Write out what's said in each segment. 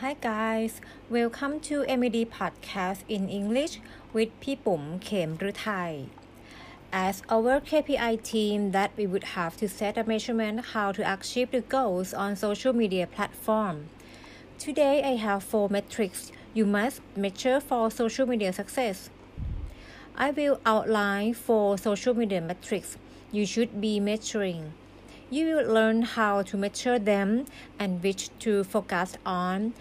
Hi guys welcome to MED podcast in English with พี่ปุ๋มเขมฤทัย As our KPI team that we would have to set a measurement how to achieve the goals on social media platform. Today I have four metrics you must measure for social media success. I will outline four social media metrics you should be measuring. You will learn how to measure them and which to focus on.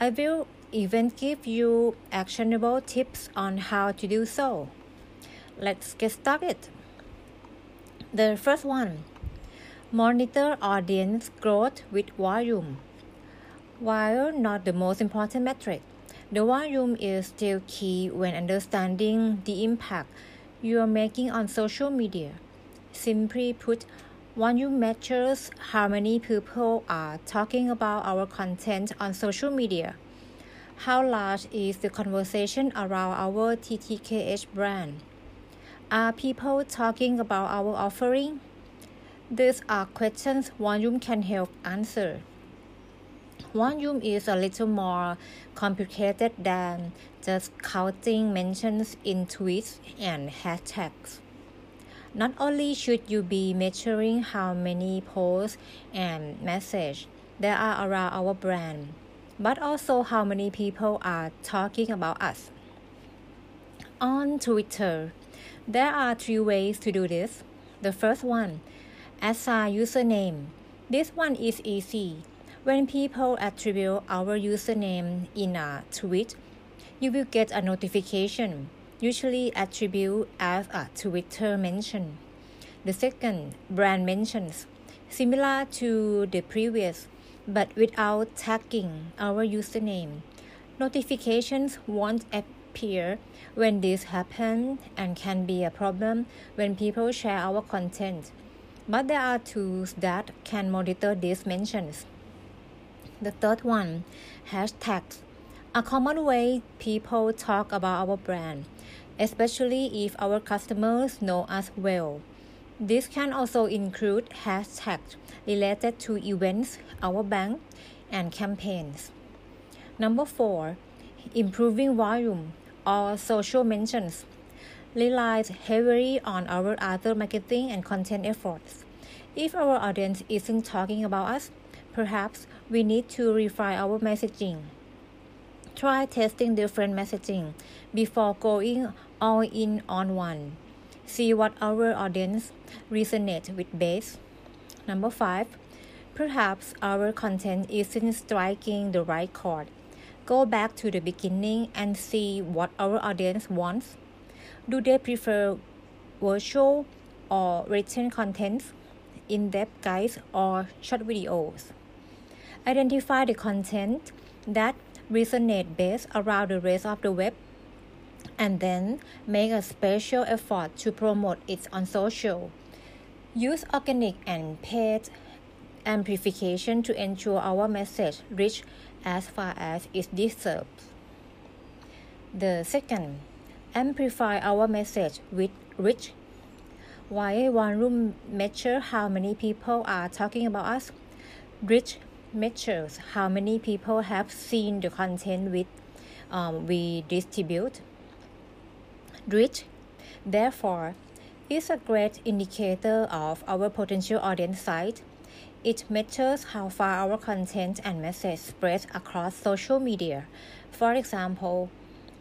I will even give you actionable tips on how to do so. Let's get started. The first one Monitor audience growth with volume. While not the most important metric, the volume is still key when understanding the impact you are making on social media. Simply put, volume measures how many people are talking about our content on social media. How large is the conversation around our TTKH brand? Are people talking about our offering? These are questions volume can help answer. Volume is a little more complicated than just counting mentions in tweets and hashtags. Not only should you be measuring how many posts and messages there are around our brand, but also how many people are talking about us. On Twitter, there are three ways to do this. The first one, assign username. This one is easy. When people attribute our username in a tweet, you will get a notification, usually attribute as a Twitter mention. The second, brand mentions, similar to the previous, but without tagging our username. Notifications won't appear when this happens and can be a problem when people share our content. But there are tools that can monitor these mentions. The third one, hashtags. A common way people talk about our brand, especially if our customers know us well. This can also include hashtags related to events, our bank, and campaigns. Number four, improving volume or social mentions relies heavily on our other marketing and content efforts. If our audience isn't talking about us, perhaps we need to refine our messaging. Try testing different messaging before going all in on one. See what our audience resonates with best. Number five, perhaps our content isn't striking the right chord. Go back to the beginning and see what our audience wants. Do they prefer virtual or written content, in depth guides, or short videos? Identify the content that resonate best around the rest of the web and then make a special effort to promote it on social. Use organic and paid amplification to ensure our message reach as far as it deserves. The second, amplify our message with reach. While one room measure how many people are talking about us, reach measures how many people have seen the content with um, we distribute. Reach, therefore, is a great indicator of our potential audience size. It measures how far our content and message spread across social media. For example,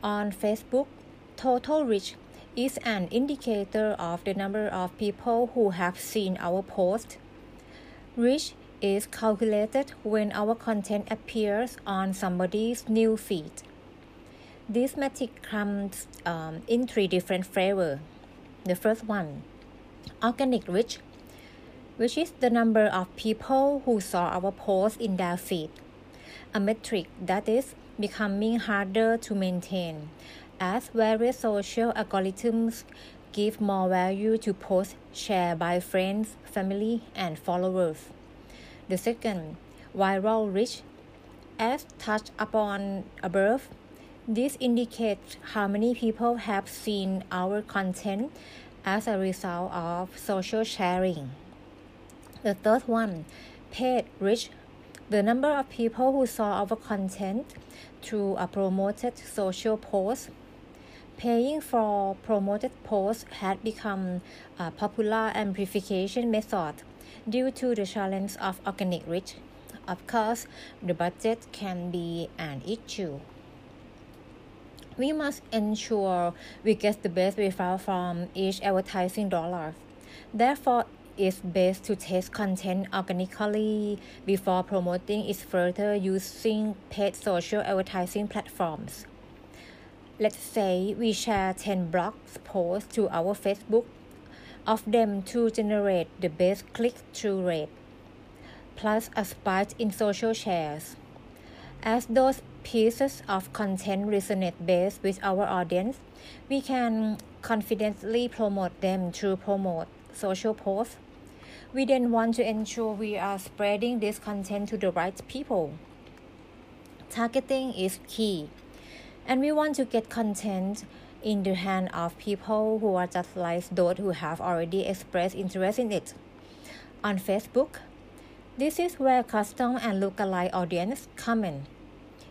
on Facebook, total reach is an indicator of the number of people who have seen our post. Reach is calculated when our content appears on somebody's new feed. This metric comes um, in three different flavors. The first one, organic reach, which is the number of people who saw our post in their feed. A metric that is becoming harder to maintain as various social algorithms give more value to posts shared by friends, family, and followers. The second, viral reach. As touched upon above, this indicates how many people have seen our content as a result of social sharing. The third one, paid reach, The number of people who saw our content through a promoted social post Paying for promoted posts had become a popular amplification method due to the challenge of organic reach. Of course, the budget can be an issue. We must ensure we get the best result from each advertising dollar. Therefore, it's best to test content organically before promoting it further using paid social advertising platforms. Let's say we share 10 blog posts to our Facebook of them to generate the best click-through rate, plus a spike in social shares. As those pieces of content resonate best with our audience, we can confidently promote them through promote social posts. We then want to ensure we are spreading this content to the right people. Targeting is key and we want to get content in the hand of people who are just like those who have already expressed interest in it. On Facebook, this is where custom and lookalike audience come in.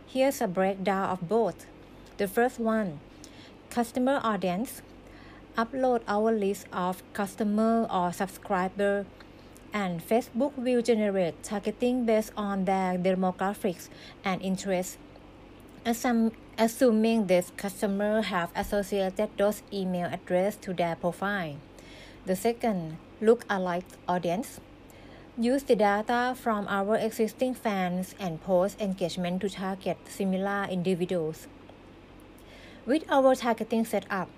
Here's a breakdown of both. The first one, customer audience, upload our list of customer or subscriber and Facebook will generate targeting based on their demographics and interests. Assum- assuming this customer have associated those email address to their profile. The second, look-alike audience. Use the data from our existing fans and post engagement to target similar individuals. With our targeting set up,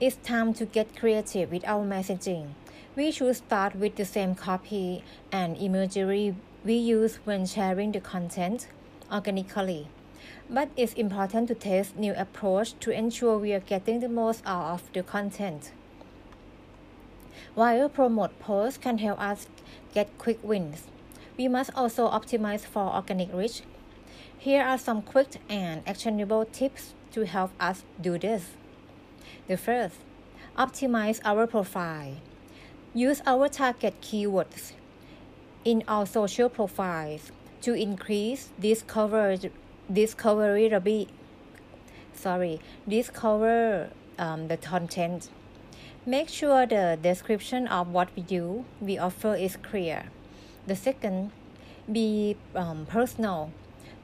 it's time to get creative with our messaging. We should start with the same copy and imagery we use when sharing the content organically but it's important to test new approach to ensure we are getting the most out of the content. While promote posts can help us get quick wins, we must also optimize for organic reach. Here are some quick and actionable tips to help us do this. The first, optimize our profile. Use our target keywords in our social profiles to increase discover discovery sorry discover um, the content. Make sure the description of what we do we offer is clear. The second be um, personal.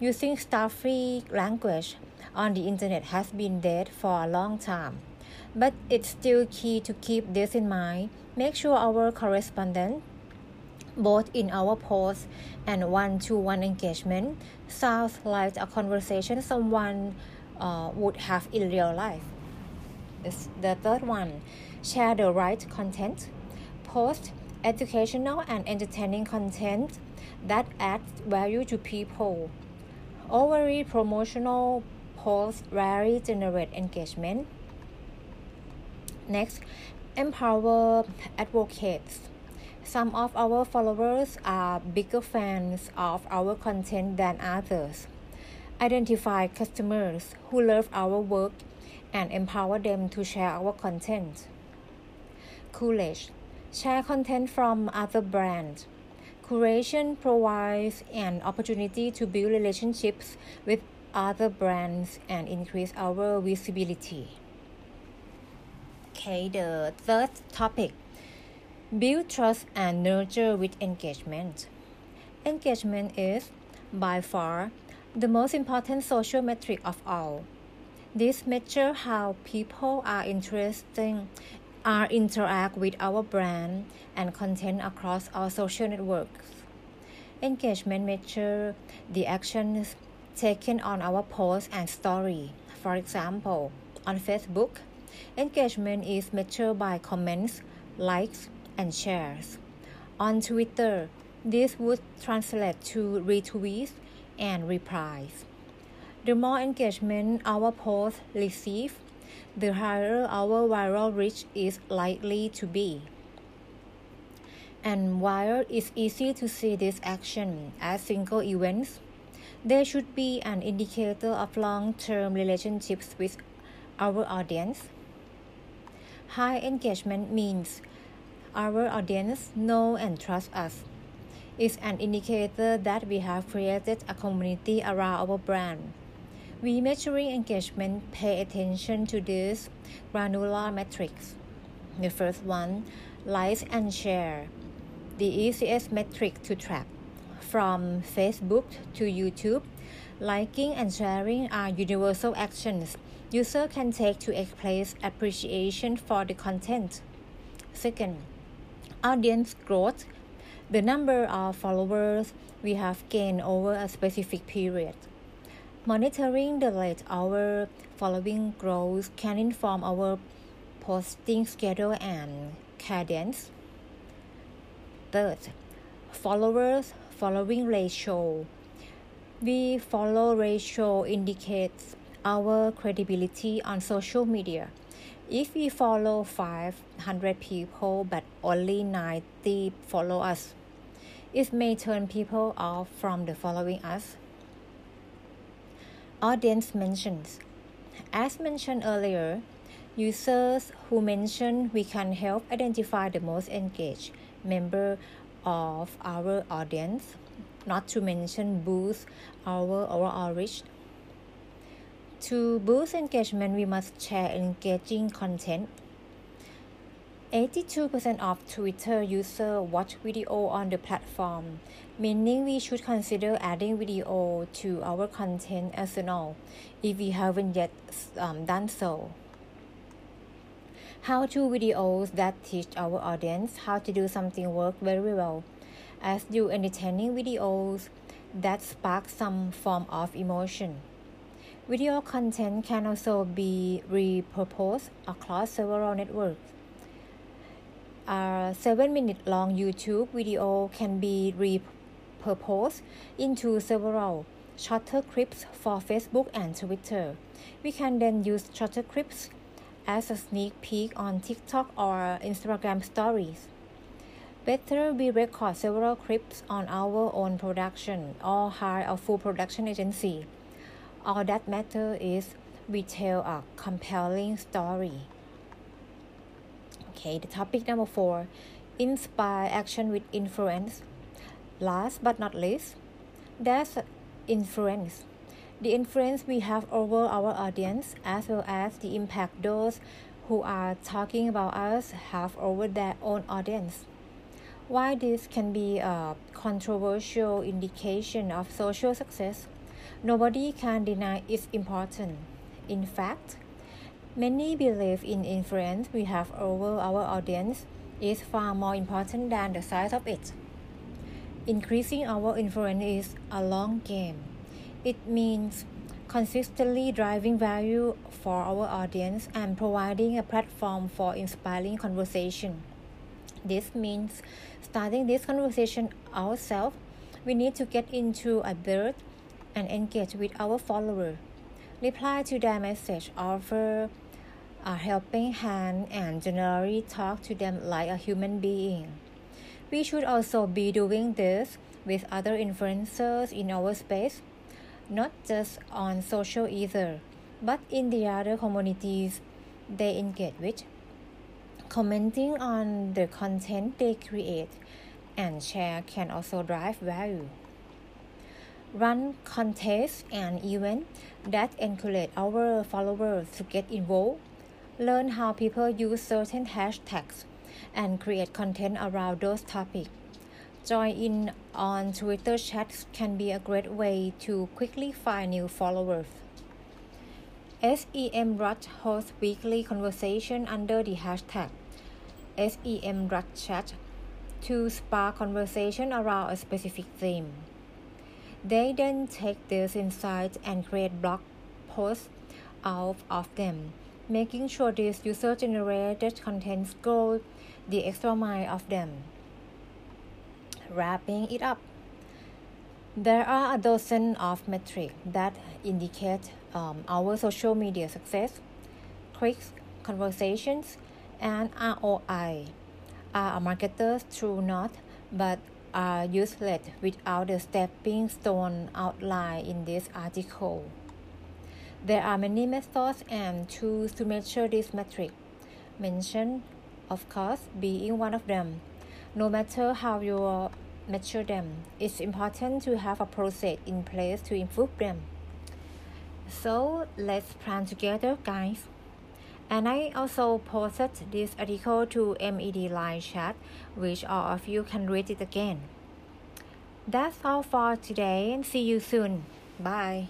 Using stuffy language on the internet has been dead for a long time but it's still key to keep this in mind. Make sure our correspondent both in our posts and one-to-one engagement sounds like a conversation someone uh, would have in real life. The third one, share the right content. Post educational and entertaining content that adds value to people. Overly promotional posts rarely generate engagement. Next, empower advocates some of our followers are bigger fans of our content than others. Identify customers who love our work and empower them to share our content. Courage. Share content from other brands. Curation provides an opportunity to build relationships with other brands and increase our visibility. Okay, the third topic Build trust and nurture with engagement. Engagement is, by far, the most important social metric of all. This measures how people are interesting are interact with our brand and content across our social networks. Engagement measures the actions taken on our posts and story. For example, on Facebook, engagement is measured by comments, likes, and shares. On Twitter, this would translate to retweets and replies. The more engagement our posts receive, the higher our viral reach is likely to be. And while it's easy to see this action as single events, they should be an indicator of long term relationships with our audience. High engagement means our audience know and trust us. It's an indicator that we have created a community around our brand. We measuring engagement pay attention to these granular metrics. The first one, likes and share. The easiest metric to track. From Facebook to YouTube, liking and sharing are universal actions user can take to express appreciation for the content. Second, audience growth. The number of followers we have gained over a specific period. Monitoring the rate our following grows can inform our posting schedule and cadence. Third, followers following ratio. We follow ratio indicates our credibility on social media. If we follow 500 people but only 90 follow us, it may turn people off from the following us. Audience mentions. As mentioned earlier, users who mention we can help identify the most engaged member of our audience, not to mention boost our overall reach to boost engagement, we must share engaging content. 82% of Twitter users watch video on the platform, meaning we should consider adding video to our content arsenal if we haven't yet um, done so. How to videos that teach our audience how to do something work very well, as do entertaining videos that spark some form of emotion. Video content can also be repurposed across several networks. A 7 minute long YouTube video can be repurposed into several shorter clips for Facebook and Twitter. We can then use shorter clips as a sneak peek on TikTok or Instagram stories. Better we record several clips on our own production or hire a full production agency all that matter is we tell a compelling story. Okay, the topic number four inspire action with influence. Last but not least, there's influence. The influence we have over our audience, as well as the impact those who are talking about us have over their own audience. While this can be a controversial indication of social success, Nobody can deny its importance. In fact, many believe in influence we have over our audience is far more important than the size of it. Increasing our influence is a long game. It means consistently driving value for our audience and providing a platform for inspiring conversation. This means starting this conversation ourselves. We need to get into a bird and engage with our followers. Reply to their message, offer a helping hand, and generally talk to them like a human being. We should also be doing this with other influencers in our space, not just on social either, but in the other communities they engage with. Commenting on the content they create and share can also drive value run contests and events that encourage our followers to get involved, learn how people use certain hashtags, and create content around those topics. Join in on Twitter chats can be a great way to quickly find new followers. SEMrush hosts weekly conversation under the hashtag SEMrushchat to spark conversation around a specific theme. They then take these insights and create blog posts out of them, making sure these user generated contents go the extra mile of them. Wrapping it up, there are a dozen of metrics that indicate um, our social media success. Clicks, conversations, and ROI are marketer's true not, but are useless without the stepping stone outlined in this article. There are many methods and tools to measure this metric, Mention, of course, being one of them. No matter how you measure them. It's important to have a process in place to improve them. So let's plan together, guys. And I also posted this article to MED Line chat, which all of you can read it again. That's all for today and see you soon. Bye.